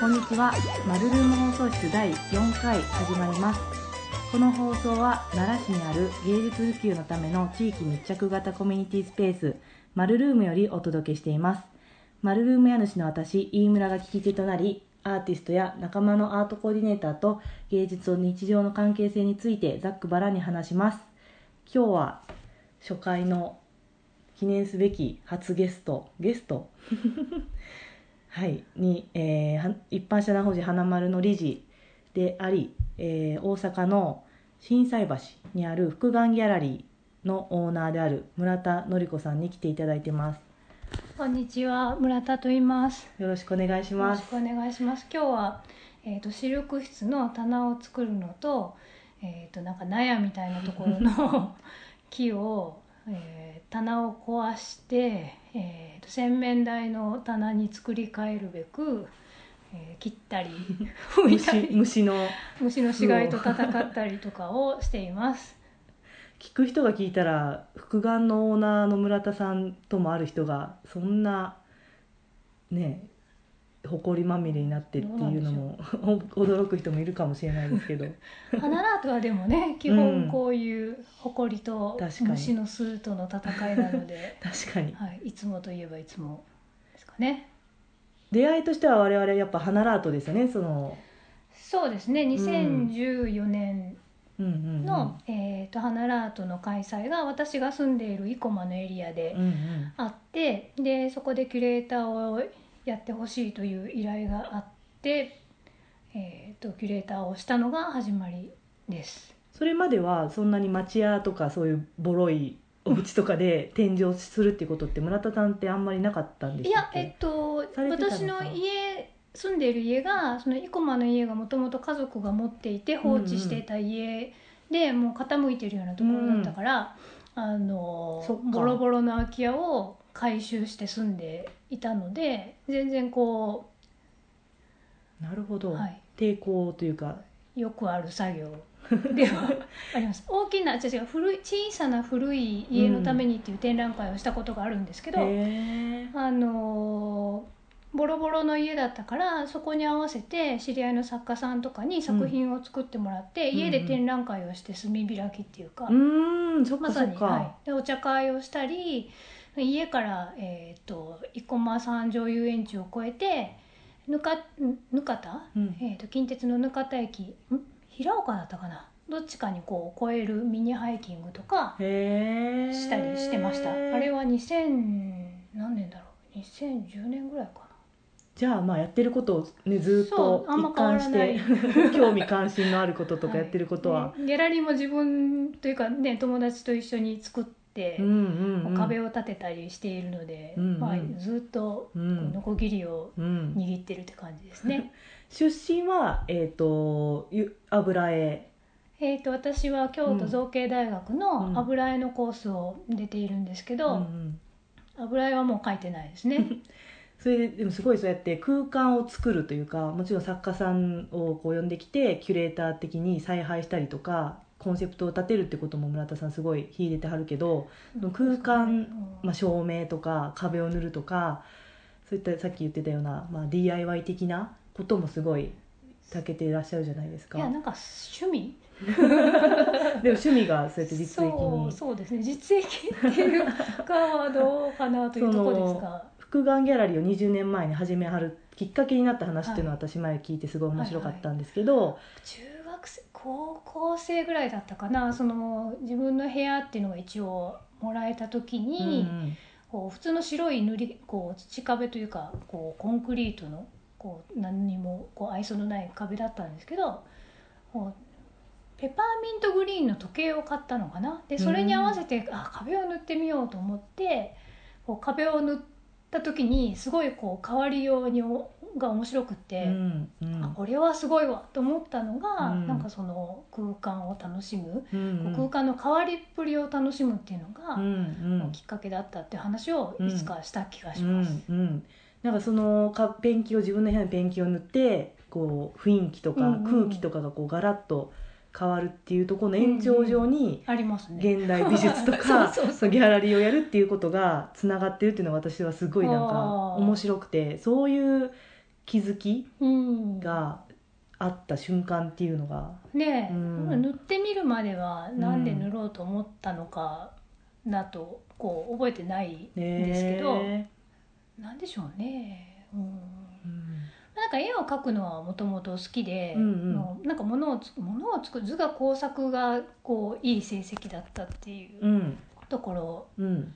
こんにちは。マルルーム放送室第4回始まります。この放送は奈良市にある芸術普及のための地域密着型コミュニティスペース、マルルームよりお届けしています。マルルーム家主の私、飯村が聞き手となり、アーティストや仲間のアートコーディネーターと芸術と日常の関係性についてざっくばらに話します。今日は初回の記念すべき初ゲスト、ゲスト？はい、に、えーは一般社団法人花丸の理事であり、えー大阪の心斎橋にある福眼ギャラリーのオーナーである村田典子さんに来ていただいてます。こんにちは、村田と言います。よろしくお願いしよろます。しくお願いします。今日は、えっ、と、視力室の棚を作るのと。えっ、と、なんか納屋みたいなところの 木を、えー棚を壊して、えーと洗面台の棚に作り変えるべく。えー切ったり、拭いた虫り、虫の虫の死骸と戦ったりとかをしています。聞く人が聞いたら福眼のオーナーの村田さんともある人がそんなね埃まみれになってっていうのも驚く人もいるかもしれないですけど。花ラートはでもね、基うん。本こういう埃と虫の巣との戦いなので。確かに。はい、いつもといえばいつもですかね。出会いとしては我々やっぱ花ラートですよねその。そうですね。2014年うんうんうんの、えっ、と花ラートの開催が私が住んでいる生駒のエリアでうんうん。あって、でそこでキュレーターをやってほしいという依頼があって、えっ、とキュレーターをしたのが始まりです。それまではそんなに町屋とかそういうボロいお家とかで展示をするっていうことって村田さんってあんまりなかったんでいしたっけ？やえっと私の家住んでいる家がその生駒の家がもともと家族が持っていて放置していた家で、もう傾いてるようなところだったから、あのそっか。ボロボロの空き家を改修して住んでいたので全然こなるほど、う、はい、抵抗というか。よくある作業では あります。大きな違う違う古い小さな古い家のためにっていう展覧会をしたことがあるんですけど、へえあのーボロボロの家だったからそこに合わせて知り合いの作家さんとかに作品を作ってもらって、うん。家で展覧会をして炭開きっていうか、うーん。まさに、はい、でお茶会をしたり家から、えー、と生駒三条遊園地を越えてぬかぬかた、うん。えー、と近鉄のぬかた駅ん？平岡だったかな？どっちかにこう越えるミニハイキングとかしたりしてました。あれは2000何年だろう？2010年ぐらいかな。じゃあまあやってることをねずっとそうあんま一貫して 興味関心のあることとかやってることは、い。ねギャラリーも自分というかね友達と一緒に作って、うんうんうん。壁を立てたりしているので、うんうん。まあ、ずっとうん。ノコギリをうん。握ってるって感じですね。出身はえっ、とゆ油絵。えー、と私は京都造形大学うん。の油絵のコースを出ているんですけど、うんうん。油絵はもう描いてないですね。それででもすごいそうやって空間を作るというかもちろん作家さんをこう呼んできてキュレーター的に采配したりとかコンセプトを立てるってことも村田さんすごい秀でてはるけど空間まあ、照明とか壁を塗るとかそういったさっき言ってたような、まあ、DIY 的なこともすごい長けていらっしゃるじゃないですか。いやなんか趣味？でも趣味がそうやって実益そうにそうですね。実益っていうかはどうかなというところですが福眼ギャラリーを20年前に始めはるきっかけになった話っていうのは私前聞いてすごい面白かったんですけど、中学生高校生ぐらいだったかな。その自分の部屋っていうのが一応もらえた時うんうに、ん。こう普通の白い塗りこう土壁というかこうコンクリートのこう何にもこう愛想のない壁だったんですけどこうペパーミントグリーンの時計を買ったのかな。でそれに合わせて、あ壁を塗ってみようと思ってこう壁を塗った時にすごいこう変わりようにおが面白くって。うんうん。あこれはすごいわと思ったのが、うん。なんかその空間を楽しむ、うんうん。空間の変わりっぷりを楽しむっていうのが、うんうん。きっかけだったっていう話をいつかした気がしうます。んうん。なんかそのかペンキを自分の部屋にペンキを塗ってこう雰囲気とかうんうん。空気とかがこうガラッと変わるっていうところの延長上にありますね。現代美術とか ギャラリーをやるっていうことがつながってるっていうのが私はすごいなんか面白くてそういう気づきうん。があった瞬間っていうのが。ねえ、うん。塗ってみるまではなんで塗ろうと思ったのかだとこう覚えてないんですけど、ねなんでしょうね、うん、うん。なんか絵を描くのはもともと好きで、うんうん。のなんか物をつ物を作る図画工作がこういい成績だったっていううん。ところうん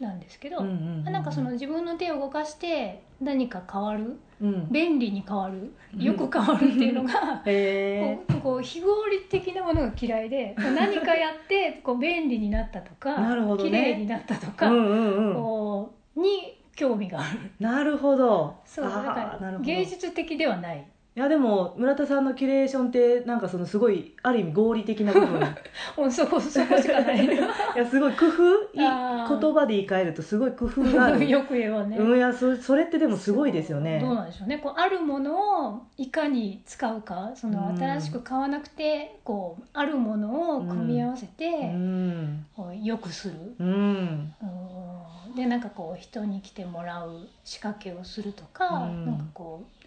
なんですけど、うんうんなんかその自分の手を動かして何か変わるうん。便利に変わるうん。よく変わるっていうのが、へこうこう非合理的なものが嫌いで何かやって こう便利になったとかなるほどね。綺麗になったとえか、うんうんうん。こうに興味がある。なるほど。そうだあからーなるほど。芸術的ではないいやでも村田さんのキュレーションってなんかそのすごいある意味合理的な部分。い もうそこそこしかない。やすごい工夫い言葉で言い換えるとすごい工夫がある。よく言えばね、うんいやそそれってでもすごいですよね。どうなんでしょうね。こうあるものをいかに使うかそのうん。新しく買わなくてこうあるものを組み合わせうて、ん。こう良くする。うん。うん。でなんかこう人に来てもらう仕掛けをするとか、うん。なんかこう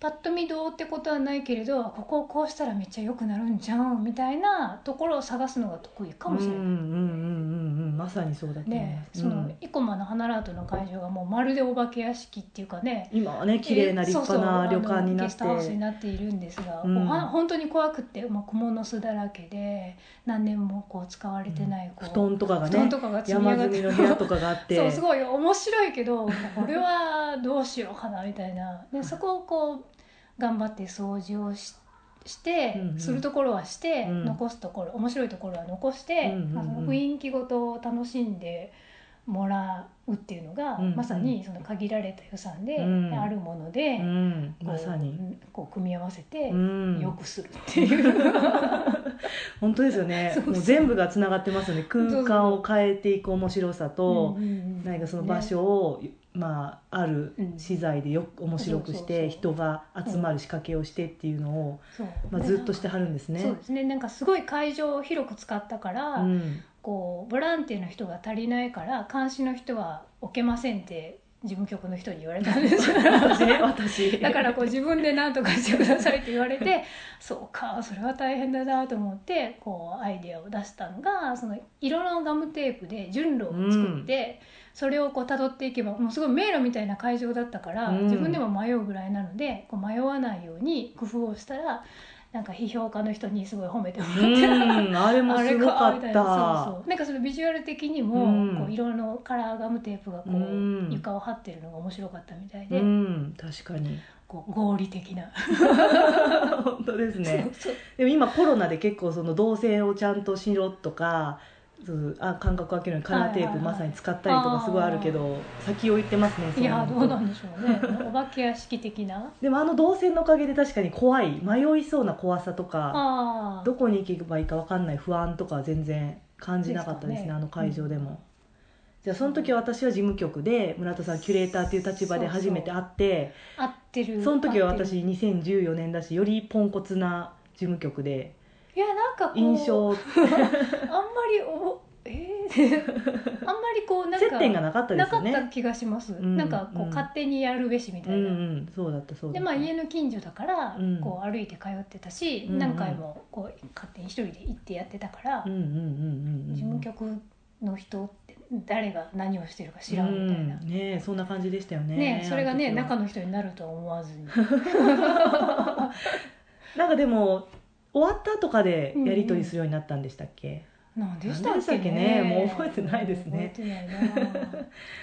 パッと見どうってことはないけれどここをこうしたらめっちゃ良くなるんじゃんみたいなところを探すのが得意かもしれない。うんうんうんまさにそうだと思いねま、す、そのうん。生駒の花ラートの会場がもうまるでお化け屋敷っていうかね。今はね綺麗な立派な旅館になって。ゲストハウスになっているんですが、うん。本当に怖くって、まあ、小物巣だらけで何年もこう使われてないこう、布団とかが布団ねとかが積み上がって。山積みの部屋とかがあって。そうすごい面白いけどこれはどうしようかなみたいな。でそこをこう頑張って掃除をしして、うんうんするところはして、うん。残すところ面白いところは残して、うんうんうん。まあその雰囲気ごとを楽しんでもらうっていうのが、うんうん。まさにその限られた予算で、うん。あるもので、まさに、うんこう組み合わせて、うん、よくするっていう。本当ですよね。もう全部がつながってますよね。空間を変えていく面白さと、うんうんかその場所を、まあ、あるうん資材でよく面白くして人が集まる仕掛けをしてっていうのを、まあ、ずっとしてはるんですね。そうですね。なんかすごい会場を広く使ったから、うん。こうボランティアの人が足りないから監視の人は置けませんって事務局の人に言われたんですよ。私。ね私だからこう自分で何とかしてくださいって言われて そうかそれは大変だなと思ってこうアイデアを出したのがその色のガムテープで順路を作って、それをこう辿っていけばもうすごい迷路みたいな会場だったから、うん。自分でも迷うぐらいなのでこう迷わないように工夫をしたらなんか批評家の人にすごい褒めてもらって。うんあれもすごかった。な。そうそうなんかそのビジュアル的にも、うん。こう色のカラーガムテープがこう、うん。床を張ってるのが面白かったみたいで、うん確かに。こう合理的な、本当ですね。でも今コロナで結構その動線をちゃんとしろとかそうあ間隔空けるのにカラーテープまさに使ったりとかすごいあるけど先を言ってますねいやどうなんでしょうね。お化け屋敷的な？でもあの動線のおかげで確かに怖い。迷いそうな怖さとかあどこに行けばいいか分かんない不安とかは全然感じなかったですねね。あの会場でも、じゃあその時私は事務局で村田さんキュレーターっていう立場で初めて会って合ってる。その時は私2014年だしよりポンコツな事務局でいやなんかこう印象。あんまりおえー、あんまりこうなんか接点がなかったですよね。なかった気がします、うんなんかこう、うん。勝手にやるべしみたうんういな、んそうだったそうだった。でまあ家の近所だから、うん。こう歩いて通ってたし、うんうん。何回もこう勝手に一人で行ってやってたから、うんうんうんうんうん事務局の人って誰が何をしてるか知らんみたいな、うんねえそんな感じでしたよねねそれがね中の人になるとは思わずに。なんかでも終わった後かでやり取りするようになったんでしたっけ、なんでしたっけ何でしたっけね？もう覚えてないですね。覚えてないな。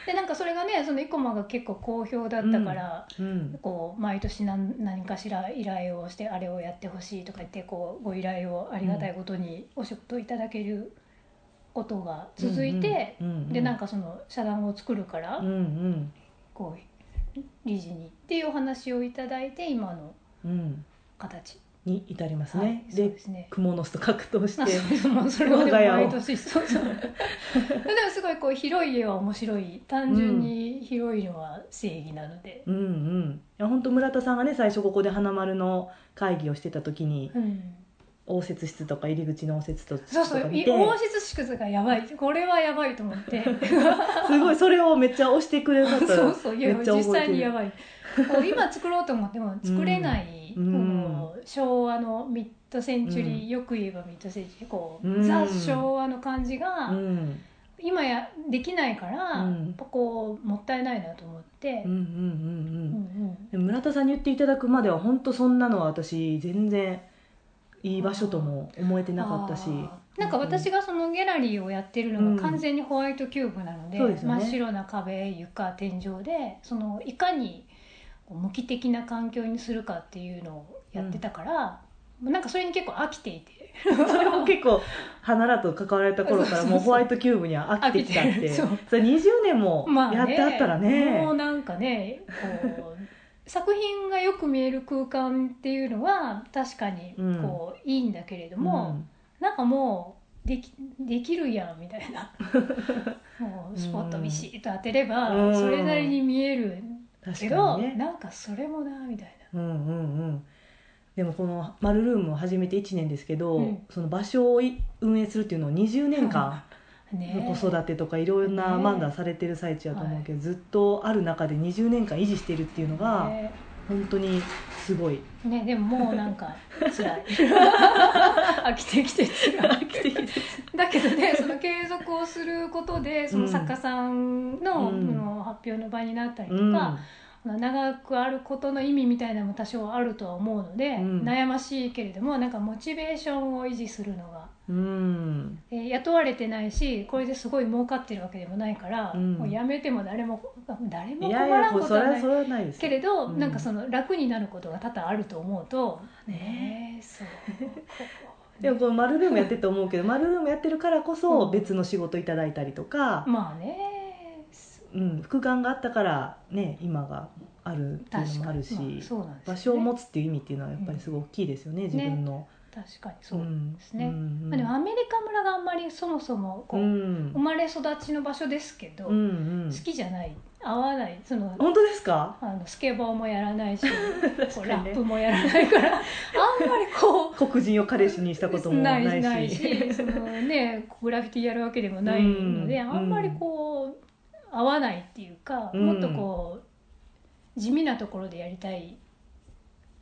でなんかそれがねその生駒が結構好評だったから、うん。こう毎年何何かしら依頼をしてあれをやってほしいとか言ってこうご依頼をありがたいことにお仕事いただけることが続いて、うんうんうん。でなんかその社団を作るから、うんうん。こう理事にっていうお話をいただいて今のうん。形、に至りますはいね、でそうですね。蜘蛛の巣と格闘しあて そうそそうそう。でもすごいこう広い家は面白い。単純に広いのは正義なので、うんうん。いや本当村田さんがね最初ここで花丸の会議をしてた時にうん。応接室とか入り口の応接室そうそうとか見て応接室がやばい。これはやばいと思って。すごいそれをめっちゃ押してくれる方そうそういや実際にやばい。こう今作ろうと思っても作れない、うんこの昭和のミッドセンチュリー、よく言えばミッドセンチュリーこう、うんザ昭和の感じが、うん今やできないから、うん。やっぱこうもったいないなと思って。うんうんうん村田さんに言っていただくまでは本当そんなのは私全然いい場所とも思えてなかったし。なんか私がそのギャラリーをやってるのが完全にホワイトキューブなので,、そうですよね。真っ白な壁床天井でそのいかに無機的な環境にするかっていうのをやってたから、なんかそれに結構飽きていて。それも結構花らと関わられた頃からもうホワイトキューブには飽きてきたって。それ20年もまあね。やってあったらね,、もうなんかねこう作品がよく見える空間っていうのは確かにこう、いいんだけれども、なんかもうできできるやんみたいな。もうスポットビシッと当てればうん。それなりに見えるうん、けど、確かにね。なんかそれもなみたいうんうんうん。でもこの「マルルーム」を始めて1年ですけど、うん。その場所をい運営するっていうのを20年間な、ね、子育てとかいろんなね漫談されてる最中やと思うけど、ずっとある中で20年間維持してるっていうのがね本当にすごい。ねでももうなんか 辛い。飽きてきて辛いだけどね その継続をすることでその作家さんの,、うん。の発表の場になったりとうん。か、長くあることの意味みたいなのも多少あるとは思うので、うん。悩ましいけれどもなんかモチベーションを維持するのが、うん。えー雇われてないしこれですごい儲かってるわけでもないから、うん。もうやめても誰も誰もい困らんことはないいけれど、うん。なんかその楽になることが多々あると思うとね。ねえそう でもこのマルルームやってると思うけど マルルームやってるからこそうん。別の仕事いただいたりとか、まあね。うん、副眼があったからね今があるっていうのもあるし、まあね。場所を持つっていう意味っていうのはやっぱりすごい大きいですよね、自分の。確かにそうですね、うんまあ、でもアメリカ村があんまりそもそもこう、うん。生まれ育ちの場所ですけど、うんうん。好きじゃない合わない。その本当ですか？あのスケボーもやらないし、こラップもやらないから あんまりこう黒人を彼氏にしたこともないし。ないしそのねグラフィティやるわけでもないので、うん。あんまりこう合わないっていうか、うん。もっとこう地味なところでやりたい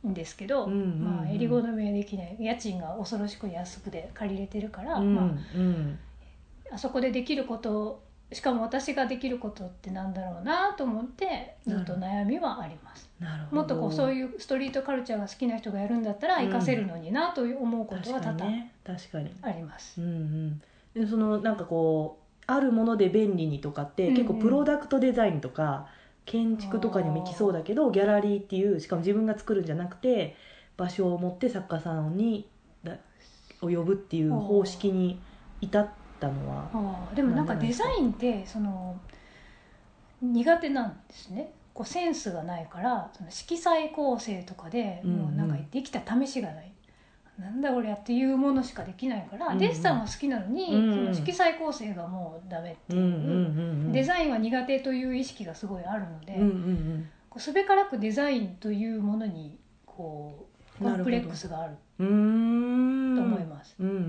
んですけど、うんうんうん。まあ、襟好みはできない家賃が恐ろしく安くで借りれてるから、うんまうん。あ、あそこでできることしかも私ができることってなんだろうなと思ってずっと悩みはあります。なるほど。もっとこうそうういうストリートカルチャーが好きな人がやるんだったらうん活かせるのになと思うことは多々あります。うんうん。でそのなんかこうあるもので便利にとかって、うんうん。結構プロダクトデザインとか建築とかにも行きそうだけどギャラリーっていうしかも自分が作るんじゃなくて場所を持って作家さんにだを呼ぶっていう方式に至ったのは。ああでもなんかデザインってその苦手なんですね。こうセンスがないからその色彩構成とかでうんうん。もうなんかできた試しがない、なんだ俺やっていうものしかできないから、うんうん。デッサンは好きなのに、うんうん。その色彩構成がもうダメっていう、うんうんうんうんデザインは苦手という意識がすごいあるので、うんうんこうすべからくデザインというものにこうコンプレックスがあると思います。うんうんうんう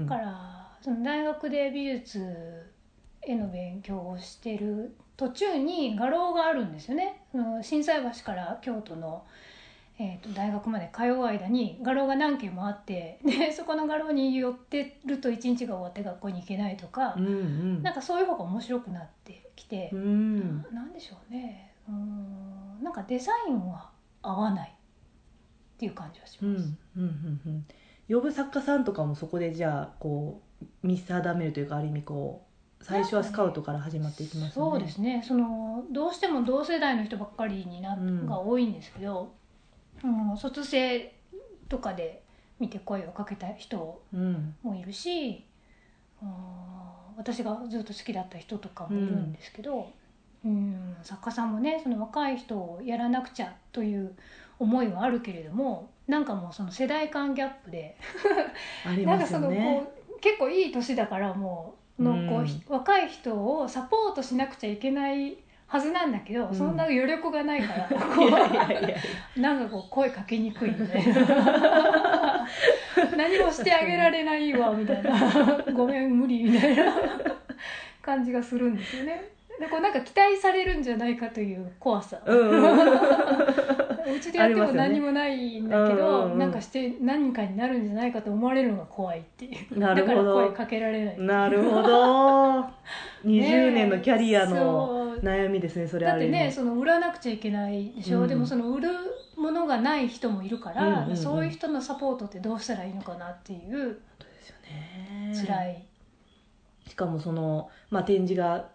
ん。だからその大学で美術への勉強をしてる途中に画廊があるんですよね。その心斎橋から京都の、えー、と大学まで通う間に画廊が何軒もあってでそこの画廊に寄ってると一日が終わって学校に行けないとか、うんうん。なんかそういう方が面白くなってきてう、ん。なんでしょうね。うん。なんかデザインは合わない。っていう感じはします。うん。うんうんうん。呼ぶ作家さんとかもそこでじゃあこう見定めるというかある意味こう最初はスカウトから始まっていきますよね。そうですねそのどうしても同世代の人ばっかりにな、うんが多いんですけど、うん、卒生とかで見て声をかけた人うんもいるし、うん、私がずっと好きだった人とかもいるんですけど、うん作家さんもねその若い人をやらなくちゃという思いはあるけれどもなんかもうその世代間ギャップであります なんかそのよね。こう結構いい年だからもうのこう、うんひ若い人をサポートしなくちゃいけないはずなんだけど、うん。そんな余力がないから いやいやいや。なんかこう声かけにくいみたいな。何もしてあげられないわみたいな。ごめん無理みたいな。感じがするんですよね。でこうなんか期待されるんじゃないかという怖さ、うんうんうちでやっても何もないんだけど、ねうんうんなんかして何かになるんじゃないかと思われるのが怖いっていうなるほどだから声かけられないなるほど20年のキャリアの悩みですねそれだってねその売らなくちゃいけないでしょ、うんでもその売るものがない人もいるから、うんうんうんそういう人のサポートってどうしたらいいのかなっていう本当ですよね辛い、しかもその、まあ、展示が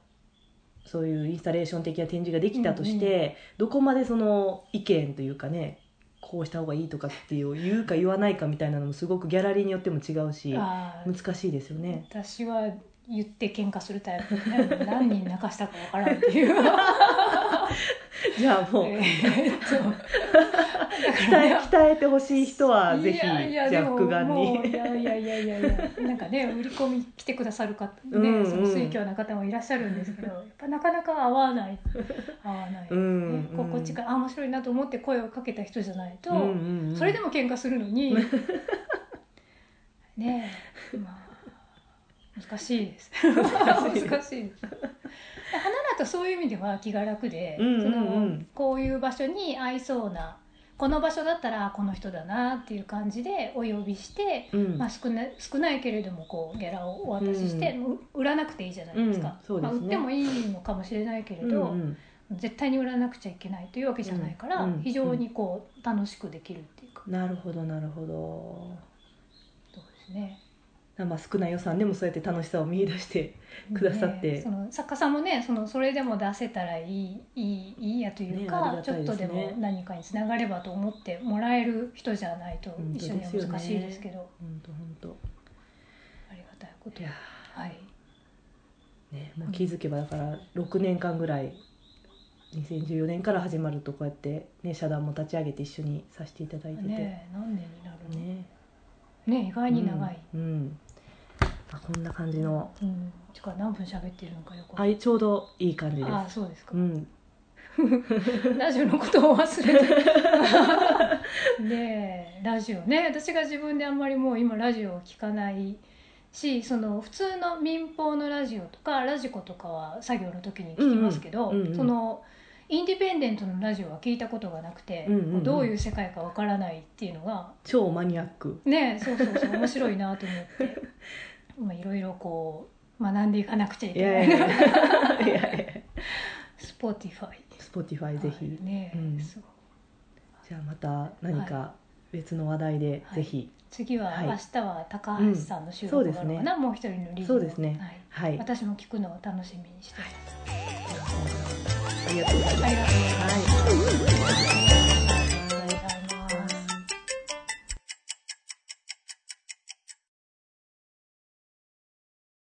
そういうインスタレーション的な展示ができたとして、どこまでその意見というかねこうした方がいいとかっていう言うか言わないかみたいなのもすごくギャラリーによっても違うし難しいですよね。私は言って喧嘩するタイプ何人泣かしたかわからんっていう。じゃあもう、えー鍛え鍛えてほしい人はぜひいやいやじゃあでも復眼に。もういやいやいやいやいやなんかね売り込み来てくださる方ね、うんうん。その水教な方もいらっしゃるんですけどやっぱなかなか合わない。合わない、うんうこっちからあ面白いなと思って声をかけた人じゃないと、うんうんうん。それでも喧嘩するのに ねえまあ難しいです。難しい。です。花だとそういう意味では気が楽で、うんうんうん。そのこういう場所に合いそうなこの場所だったらこの人だなっていう感じでお呼びして、うん。まあ、少ない少ないけれどもこうギャラをお渡しして、売らなくていいじゃないですか、うんね。まあ、売ってもいいのかもしれないけれうんど、うん。絶対に売らなくちゃいけないというわけじゃないから、うんうん。非常にこう楽しくできるっていうか、なるほどなるほど。そうですねまあ、少ない予算でもそうやって楽しさを見出してくださって。ねその作家さんもねそのそれでも出せたらいいいいいいやというか、りがたいですね。ちょっとでも何かにつながればと思ってもらえる人じゃないと一緒には難しいですけど。本当本当。ありがたいこといやはい。ねもう気づけばだから6年間ぐらい2014年から始まるとこうやってね社団も立ち上げて一緒にさせていただいてて。ねえ何年になるの？ね。ね意外に長い、うん、うんあこんな感じの。うん。てか何分喋ってるのかよくわかんあちょうどいい感じです。ああそうですか、うん。ラジオのことを忘れて。でラジオね。私が自分であんまりもう今ラジオを聞かないしその普通の民放のラジオとか radiko とかは作業の時に聞きますけど、うんうんそのインディペンデントのラジオは聞いたことがなくて、うんうんうん。どういう世界かわからないっていうのが超マニアック。ねそうそうそう。面白いなと思ってまあ、いろいろこう学んでいかなくちゃいけない。Spotify。Spotify ぜひ。ね、うん、じゃあまた何か別の話題でぜひ。はいはい、次は明日は高橋さんの収録なのかな、はいうんね、もう一人のリーそうですね。はい。私も聞くのを楽しみにしてます。ありがとうございます。